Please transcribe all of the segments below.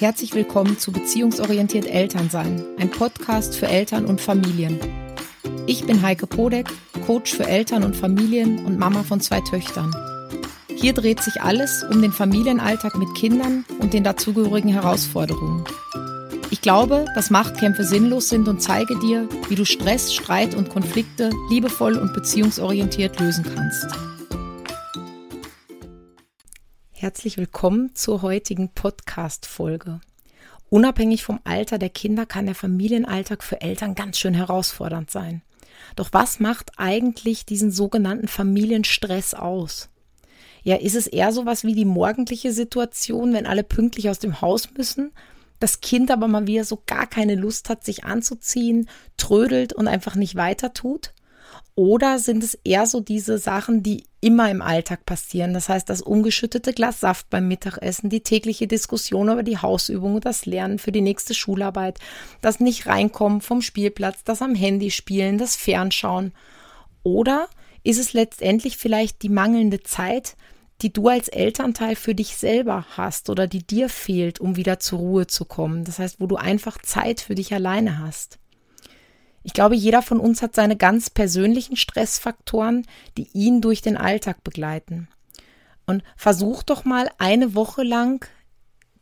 Herzlich willkommen zu Beziehungsorientiert Elternsein, ein Podcast für Eltern und Familien. Ich bin Heike Podek, Coach für Eltern und Familien und Mama von zwei Töchtern. Hier dreht sich alles um den Familienalltag mit Kindern und den dazugehörigen Herausforderungen. Ich glaube, dass Machtkämpfe sinnlos sind und zeige dir, wie du Stress, Streit und Konflikte liebevoll und beziehungsorientiert lösen kannst. Herzlich willkommen zur heutigen Podcast-Folge. Unabhängig vom Alter der Kinder kann der Familienalltag für Eltern ganz schön herausfordernd sein. Doch was macht eigentlich diesen sogenannten Familienstress aus? Ja, ist es eher sowas wie die morgendliche Situation, wenn alle pünktlich aus dem Haus müssen, das Kind aber mal wieder so gar keine Lust hat, sich anzuziehen, trödelt und einfach nicht weiter tut? Oder sind es eher so diese Sachen, die immer im Alltag passieren? Das heißt, das ungeschüttete Glas Saft beim Mittagessen, die tägliche Diskussion über die Hausübung und das Lernen für die nächste Schularbeit, das nicht reinkommen vom Spielplatz, das am Handy spielen, das Fernschauen. Oder ist es letztendlich vielleicht die mangelnde Zeit, die du als Elternteil für dich selber hast oder die dir fehlt, um wieder zur Ruhe zu kommen. Das heißt, wo du einfach Zeit für dich alleine hast. Ich glaube, jeder von uns hat seine ganz persönlichen Stressfaktoren, die ihn durch den Alltag begleiten. Und versuch doch mal eine Woche lang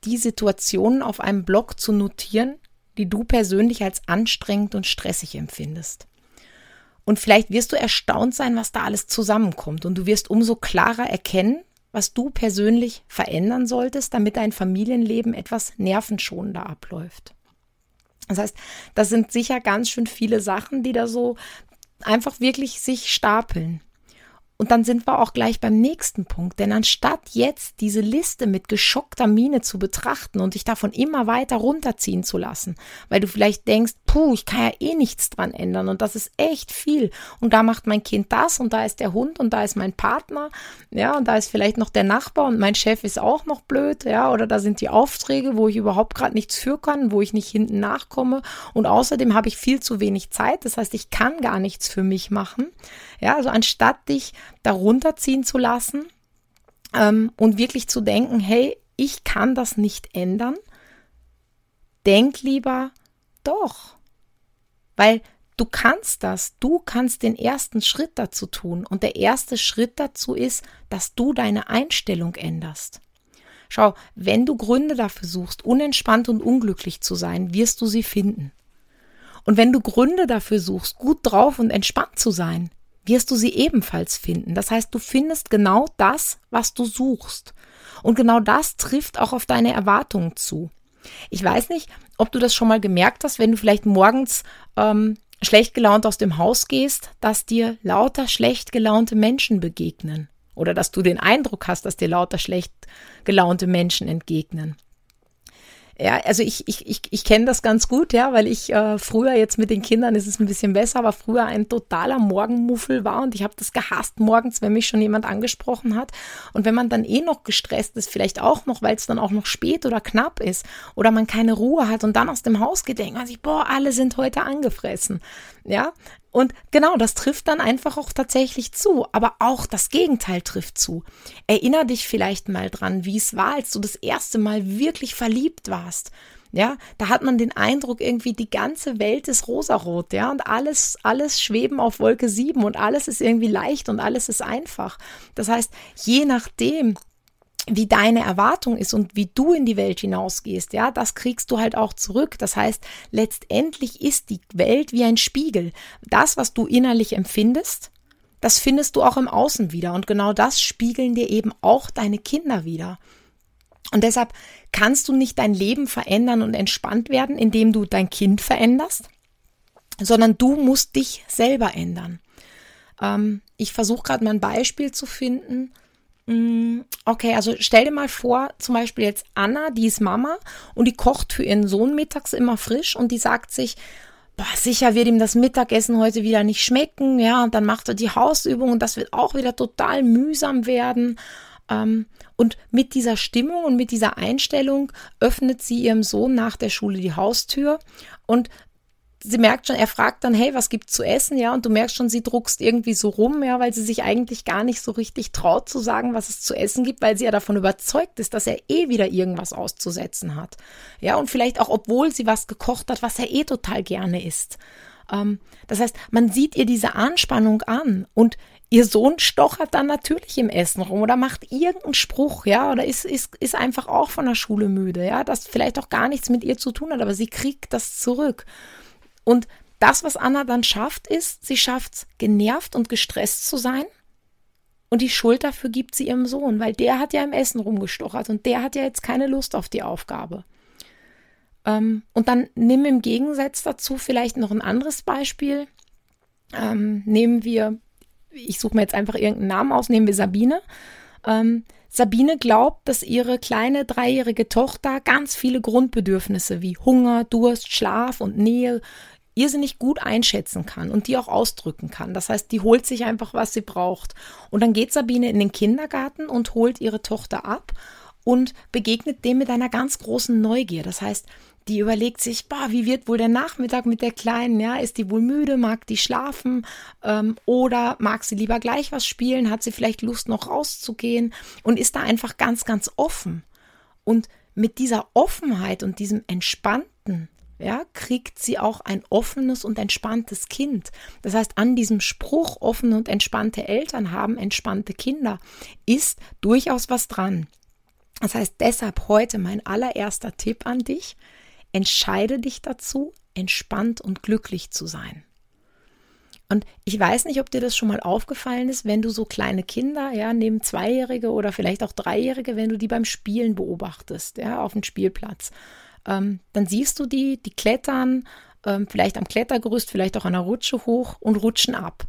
die Situationen auf einem Blog zu notieren, die du persönlich als anstrengend und stressig empfindest. Und vielleicht wirst du erstaunt sein, was da alles zusammenkommt. Und du wirst umso klarer erkennen, was du persönlich verändern solltest, damit dein Familienleben etwas nervenschonender abläuft. Das heißt, das sind sicher ganz schön viele Sachen, die da so einfach wirklich sich stapeln. Und dann sind wir auch gleich beim nächsten Punkt. Denn anstatt jetzt diese Liste mit geschockter Miene zu betrachten und dich davon immer weiter runterziehen zu lassen, weil du vielleicht denkst, puh, ich kann ja eh nichts dran ändern und das ist echt viel. Und da macht mein Kind das und da ist der Hund und da ist mein Partner, ja, und da ist vielleicht noch der Nachbar und mein Chef ist auch noch blöd, ja, oder da sind die Aufträge, wo ich überhaupt gerade nichts für kann, wo ich nicht hinten nachkomme. Und außerdem habe ich viel zu wenig Zeit. Das heißt, ich kann gar nichts für mich machen. Ja, also anstatt dich darunter ziehen zu lassen ähm, und wirklich zu denken, hey, ich kann das nicht ändern, denk lieber doch. Weil du kannst das, du kannst den ersten Schritt dazu tun. Und der erste Schritt dazu ist, dass du deine Einstellung änderst. Schau, wenn du Gründe dafür suchst, unentspannt und unglücklich zu sein, wirst du sie finden. Und wenn du Gründe dafür suchst, gut drauf und entspannt zu sein, wirst du sie ebenfalls finden. Das heißt, du findest genau das, was du suchst. Und genau das trifft auch auf deine Erwartungen zu. Ich weiß nicht, ob du das schon mal gemerkt hast, wenn du vielleicht morgens ähm, schlecht gelaunt aus dem Haus gehst, dass dir lauter schlecht gelaunte Menschen begegnen. Oder dass du den Eindruck hast, dass dir lauter schlecht gelaunte Menschen entgegnen. Ja, also ich, ich, ich, ich kenne das ganz gut, ja, weil ich äh, früher jetzt mit den Kindern ist es ein bisschen besser, aber früher ein totaler Morgenmuffel war und ich habe das gehasst morgens, wenn mich schon jemand angesprochen hat. Und wenn man dann eh noch gestresst ist, vielleicht auch noch, weil es dann auch noch spät oder knapp ist oder man keine Ruhe hat und dann aus dem Haus geht, denkt man sich, boah, alle sind heute angefressen. Ja, und genau, das trifft dann einfach auch tatsächlich zu. Aber auch das Gegenteil trifft zu. Erinner dich vielleicht mal dran, wie es war, als du das erste Mal wirklich verliebt warst. Ja, da hat man den Eindruck, irgendwie die ganze Welt ist rosarot, ja, und alles, alles schweben auf Wolke 7 und alles ist irgendwie leicht und alles ist einfach. Das heißt, je nachdem, wie deine Erwartung ist und wie du in die Welt hinausgehst, ja, das kriegst du halt auch zurück. Das heißt, letztendlich ist die Welt wie ein Spiegel. Das, was du innerlich empfindest, das findest du auch im Außen wieder. Und genau das spiegeln dir eben auch deine Kinder wieder. Und deshalb kannst du nicht dein Leben verändern und entspannt werden, indem du dein Kind veränderst, sondern du musst dich selber ändern. Ähm, ich versuche gerade mal ein Beispiel zu finden okay, also stell dir mal vor, zum Beispiel jetzt Anna, die ist Mama und die kocht für ihren Sohn mittags immer frisch und die sagt sich, boah, sicher wird ihm das Mittagessen heute wieder nicht schmecken, ja, und dann macht er die Hausübung und das wird auch wieder total mühsam werden. Ähm, und mit dieser Stimmung und mit dieser Einstellung öffnet sie ihrem Sohn nach der Schule die Haustür und sie merkt schon, er fragt dann, hey, was gibt's zu essen, ja, und du merkst schon, sie druckst irgendwie so rum, ja, weil sie sich eigentlich gar nicht so richtig traut zu sagen, was es zu essen gibt, weil sie ja davon überzeugt ist, dass er eh wieder irgendwas auszusetzen hat. Ja, und vielleicht auch, obwohl sie was gekocht hat, was er eh total gerne isst. Ähm, das heißt, man sieht ihr diese Anspannung an und ihr Sohn stochert dann natürlich im Essen rum oder macht irgendeinen Spruch, ja, oder ist, ist, ist einfach auch von der Schule müde, ja, das vielleicht auch gar nichts mit ihr zu tun hat, aber sie kriegt das zurück. Und das, was Anna dann schafft, ist, sie schafft es, genervt und gestresst zu sein. Und die Schuld dafür gibt sie ihrem Sohn, weil der hat ja im Essen rumgestochert und der hat ja jetzt keine Lust auf die Aufgabe. Ähm, und dann nimm im Gegensatz dazu vielleicht noch ein anderes Beispiel. Ähm, nehmen wir ich suche mir jetzt einfach irgendeinen Namen aus, nehmen wir Sabine. Ähm, Sabine glaubt, dass ihre kleine dreijährige Tochter ganz viele Grundbedürfnisse wie Hunger, Durst, Schlaf und Nähe irrsinnig gut einschätzen kann und die auch ausdrücken kann. Das heißt, die holt sich einfach, was sie braucht. Und dann geht Sabine in den Kindergarten und holt ihre Tochter ab und begegnet dem mit einer ganz großen Neugier. Das heißt, die überlegt sich, bah, wie wird wohl der Nachmittag mit der Kleinen? Ja, ist die wohl müde? Mag die schlafen? Ähm, oder mag sie lieber gleich was spielen? Hat sie vielleicht Lust, noch rauszugehen? Und ist da einfach ganz, ganz offen. Und mit dieser Offenheit und diesem Entspannten, ja, kriegt sie auch ein offenes und entspanntes Kind. Das heißt, an diesem Spruch, offene und entspannte Eltern haben entspannte Kinder, ist durchaus was dran. Das heißt, deshalb heute mein allererster Tipp an dich. Entscheide dich dazu, entspannt und glücklich zu sein. Und ich weiß nicht, ob dir das schon mal aufgefallen ist, wenn du so kleine Kinder, ja, neben Zweijährige oder vielleicht auch Dreijährige, wenn du die beim Spielen beobachtest, ja, auf dem Spielplatz, ähm, dann siehst du die, die klettern, ähm, vielleicht am Klettergerüst, vielleicht auch an der Rutsche hoch und rutschen ab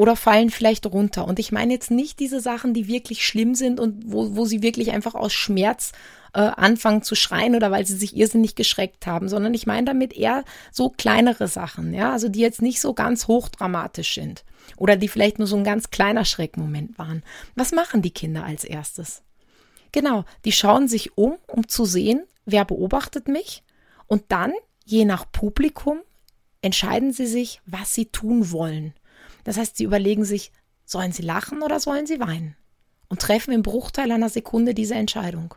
oder fallen vielleicht runter. Und ich meine jetzt nicht diese Sachen, die wirklich schlimm sind und wo, wo sie wirklich einfach aus Schmerz äh, anfangen zu schreien oder weil sie sich irrsinnig geschreckt haben, sondern ich meine damit eher so kleinere Sachen, ja, also die jetzt nicht so ganz hochdramatisch sind oder die vielleicht nur so ein ganz kleiner Schreckmoment waren. Was machen die Kinder als erstes? Genau, die schauen sich um, um zu sehen, wer beobachtet mich und dann, je nach Publikum, entscheiden sie sich, was sie tun wollen. Das heißt, sie überlegen sich, sollen sie lachen oder sollen sie weinen? Und treffen im Bruchteil einer Sekunde diese Entscheidung.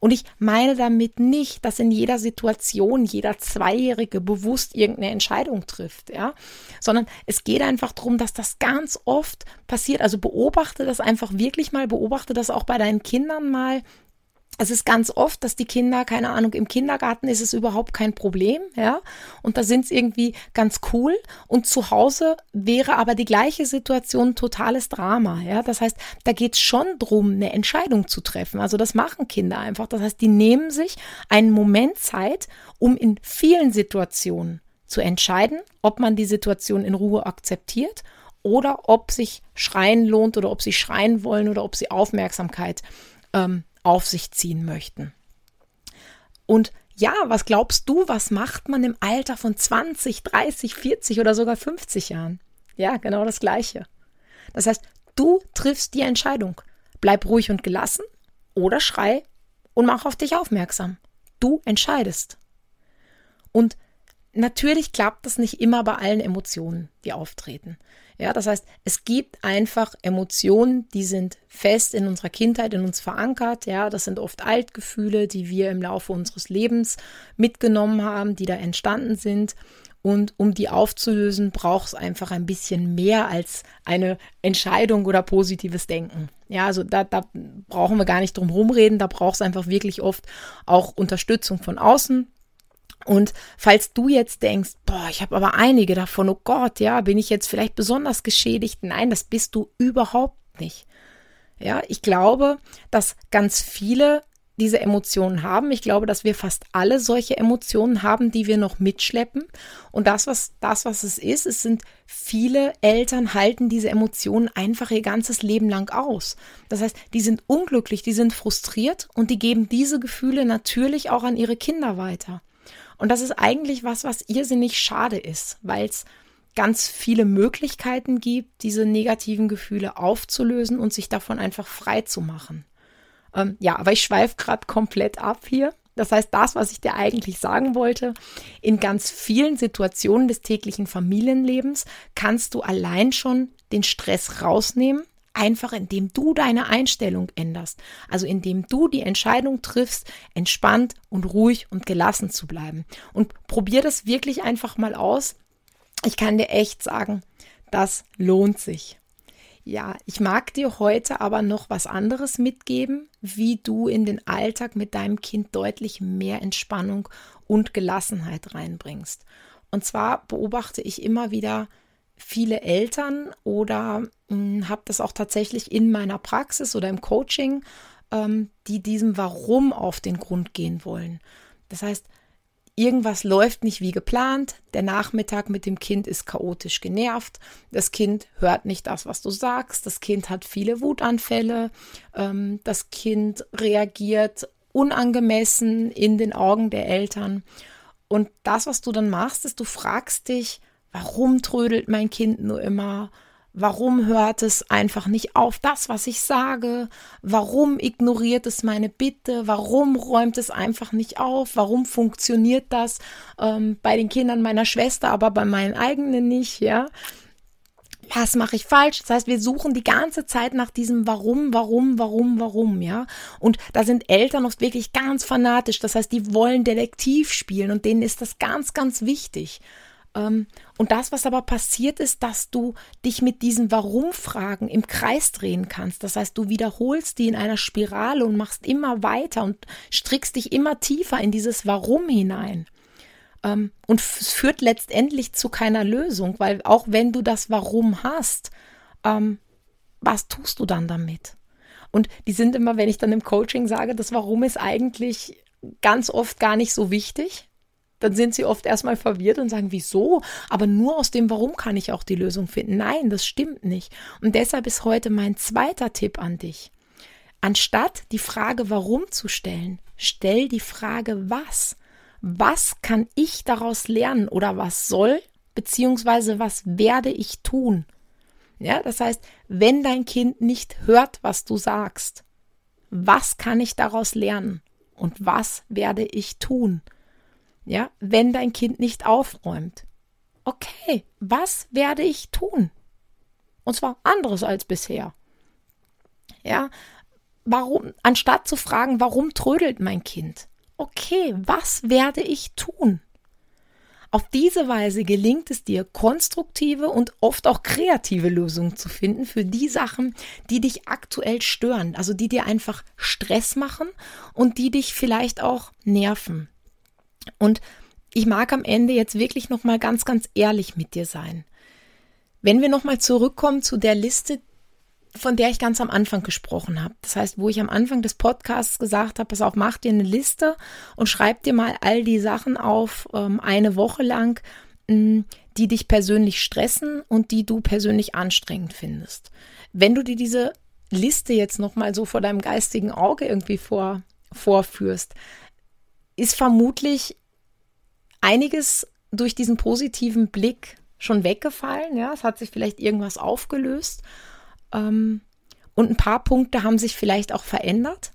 Und ich meine damit nicht, dass in jeder Situation jeder Zweijährige bewusst irgendeine Entscheidung trifft, ja, sondern es geht einfach darum, dass das ganz oft passiert. Also beobachte das einfach wirklich mal, beobachte das auch bei deinen Kindern mal, es ist ganz oft, dass die Kinder, keine Ahnung, im Kindergarten ist es überhaupt kein Problem, ja, und da sind es irgendwie ganz cool. Und zu Hause wäre aber die gleiche Situation totales Drama, ja, das heißt, da geht es schon drum, eine Entscheidung zu treffen, also das machen Kinder einfach, das heißt, die nehmen sich einen Moment Zeit, um in vielen Situationen zu entscheiden, ob man die Situation in Ruhe akzeptiert oder ob sich Schreien lohnt oder ob sie schreien wollen oder ob sie Aufmerksamkeit ähm, auf sich ziehen möchten. Und ja, was glaubst du, was macht man im Alter von 20, 30, 40 oder sogar 50 Jahren? Ja, genau das Gleiche. Das heißt, du triffst die Entscheidung. Bleib ruhig und gelassen oder schrei und mach auf dich aufmerksam. Du entscheidest. Und natürlich klappt das nicht immer bei allen Emotionen, die auftreten. Ja, das heißt, es gibt einfach Emotionen, die sind fest in unserer Kindheit in uns verankert. Ja, das sind oft Altgefühle, die wir im Laufe unseres Lebens mitgenommen haben, die da entstanden sind. Und um die aufzulösen, braucht es einfach ein bisschen mehr als eine Entscheidung oder positives Denken. Ja, also da, da brauchen wir gar nicht drum rumreden. Da braucht es einfach wirklich oft auch Unterstützung von außen. Und falls du jetzt denkst, boah, ich habe aber einige davon, oh Gott, ja, bin ich jetzt vielleicht besonders geschädigt? Nein, das bist du überhaupt nicht. Ja, ich glaube, dass ganz viele diese Emotionen haben. Ich glaube, dass wir fast alle solche Emotionen haben, die wir noch mitschleppen. Und das, was, das, was es ist, es sind viele Eltern halten diese Emotionen einfach ihr ganzes Leben lang aus. Das heißt, die sind unglücklich, die sind frustriert und die geben diese Gefühle natürlich auch an ihre Kinder weiter. Und das ist eigentlich was, was irrsinnig schade ist, weil es ganz viele Möglichkeiten gibt, diese negativen Gefühle aufzulösen und sich davon einfach frei zu machen. Ähm, ja, aber ich schweife gerade komplett ab hier. Das heißt, das, was ich dir eigentlich sagen wollte, in ganz vielen Situationen des täglichen Familienlebens kannst du allein schon den Stress rausnehmen, einfach indem du deine Einstellung änderst. Also indem du die Entscheidung triffst, entspannt und ruhig und gelassen zu bleiben. Und probier das wirklich einfach mal aus. Ich kann dir echt sagen, das lohnt sich. Ja, ich mag dir heute aber noch was anderes mitgeben, wie du in den Alltag mit deinem Kind deutlich mehr Entspannung und Gelassenheit reinbringst. Und zwar beobachte ich immer wieder viele Eltern oder hm, habe das auch tatsächlich in meiner Praxis oder im Coaching, ähm, die diesem Warum auf den Grund gehen wollen. Das heißt, Irgendwas läuft nicht wie geplant. Der Nachmittag mit dem Kind ist chaotisch genervt. Das Kind hört nicht das, was du sagst. Das Kind hat viele Wutanfälle. Ähm, das Kind reagiert unangemessen in den Augen der Eltern. Und das, was du dann machst, ist, du fragst dich, warum trödelt mein Kind nur immer? Warum hört es einfach nicht auf das, was ich sage? Warum ignoriert es meine Bitte? Warum räumt es einfach nicht auf? Warum funktioniert das ähm, bei den Kindern meiner Schwester, aber bei meinen eigenen nicht? Ja, was mache ich falsch? Das heißt, wir suchen die ganze Zeit nach diesem Warum, Warum, Warum, Warum, ja. Und da sind Eltern oft wirklich ganz fanatisch. Das heißt, die wollen Detektiv spielen und denen ist das ganz, ganz wichtig. Ähm, und das, was aber passiert ist, dass du dich mit diesen Warum-Fragen im Kreis drehen kannst. Das heißt, du wiederholst die in einer Spirale und machst immer weiter und strickst dich immer tiefer in dieses Warum hinein. Ähm, und es führt letztendlich zu keiner Lösung, weil auch wenn du das Warum hast, ähm, was tust du dann damit? Und die sind immer, wenn ich dann im Coaching sage, das Warum ist eigentlich ganz oft gar nicht so wichtig, dann sind sie oft erstmal verwirrt und sagen, wieso? Aber nur aus dem Warum kann ich auch die Lösung finden. Nein, das stimmt nicht. Und deshalb ist heute mein zweiter Tipp an dich. Anstatt die Frage warum zu stellen, stell die Frage was. Was kann ich daraus lernen oder was soll beziehungsweise was werde ich tun? Ja, das heißt, wenn dein Kind nicht hört, was du sagst, was kann ich daraus lernen und was werde ich tun? Ja, wenn dein Kind nicht aufräumt. Okay, was werde ich tun? Und zwar anderes als bisher. Ja, warum, anstatt zu fragen, warum trödelt mein Kind? Okay, was werde ich tun? Auf diese Weise gelingt es dir, konstruktive und oft auch kreative Lösungen zu finden für die Sachen, die dich aktuell stören, also die dir einfach Stress machen und die dich vielleicht auch nerven. Und ich mag am Ende jetzt wirklich noch mal ganz, ganz ehrlich mit dir sein. Wenn wir noch mal zurückkommen zu der Liste, von der ich ganz am Anfang gesprochen habe. Das heißt, wo ich am Anfang des Podcasts gesagt habe, pass auf, mach dir eine Liste und schreib dir mal all die Sachen auf, ähm, eine Woche lang, mh, mm, die dich persönlich stressen und die du persönlich anstrengend findest. Wenn du dir diese Liste jetzt noch mal so vor deinem geistigen Auge irgendwie vor, vorführst, ist vermutlich einiges durch diesen positiven Blick schon weggefallen. Ja, es hat sich vielleicht irgendwas aufgelöst. Ähm, und ein paar Punkte haben sich vielleicht auch verändert.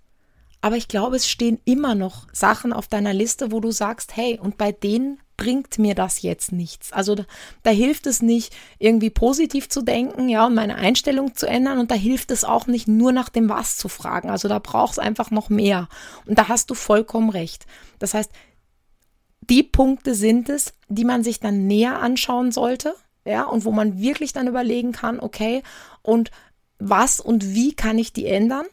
Aber ich glaube, es stehen immer noch Sachen auf deiner Liste, wo du sagst, hey, und bei denen bringt mir das jetzt nichts. Also da, da, hilft es nicht, irgendwie positiv zu denken, ja, und meine Einstellung zu ändern. Und da hilft es auch nicht, nur nach dem Was zu fragen. Also da braucht es einfach noch mehr. Und da hast du vollkommen recht. Das heißt, die Punkte sind es, die man sich dann näher anschauen sollte, ja, und wo man wirklich dann überlegen kann, okay, und was und wie kann ich die ändern?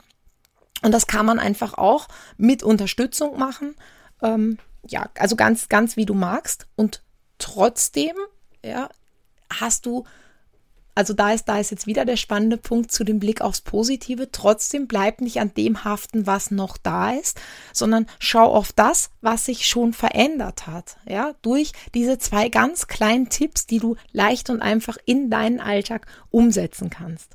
Und das kann man einfach auch mit Unterstützung machen. Ähm, ja, also ganz, ganz wie du magst. Und trotzdem, ja, hast du, also da ist, da ist jetzt wieder der spannende Punkt zu dem Blick aufs Positive. Trotzdem bleib nicht an dem haften, was noch da ist, sondern schau auf das, was sich schon verändert hat. Ja, durch diese zwei ganz kleinen Tipps, die du leicht und einfach in deinen Alltag umsetzen kannst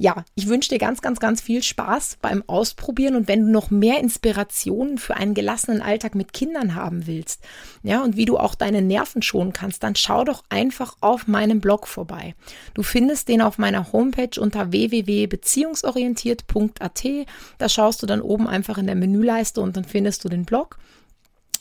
ja, ich wünsche dir ganz, ganz, ganz viel Spaß beim Ausprobieren und wenn du noch mehr Inspirationen für einen gelassenen Alltag mit Kindern haben willst, ja, und wie du auch deine Nerven schonen kannst, dann schau doch einfach auf meinem Blog vorbei. Du findest den auf meiner Homepage unter www.beziehungsorientiert.at. Da schaust du dann oben einfach in der Menüleiste und dann findest du den Blog.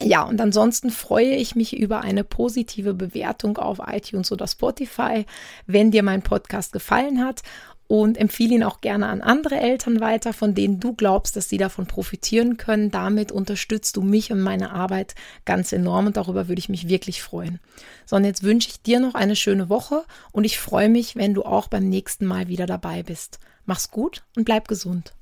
Ja, und ansonsten freue ich mich über eine positive Bewertung auf iTunes oder Spotify, wenn dir mein Podcast gefallen hat und empfehle ihn auch gerne an andere Eltern weiter, von denen du glaubst, dass sie davon profitieren können. Damit unterstützt du mich und meine Arbeit ganz enorm und darüber würde ich mich wirklich freuen. So, und jetzt wünsche ich dir noch eine schöne Woche und ich freue mich, wenn du auch beim nächsten Mal wieder dabei bist. Mach's gut und bleib gesund.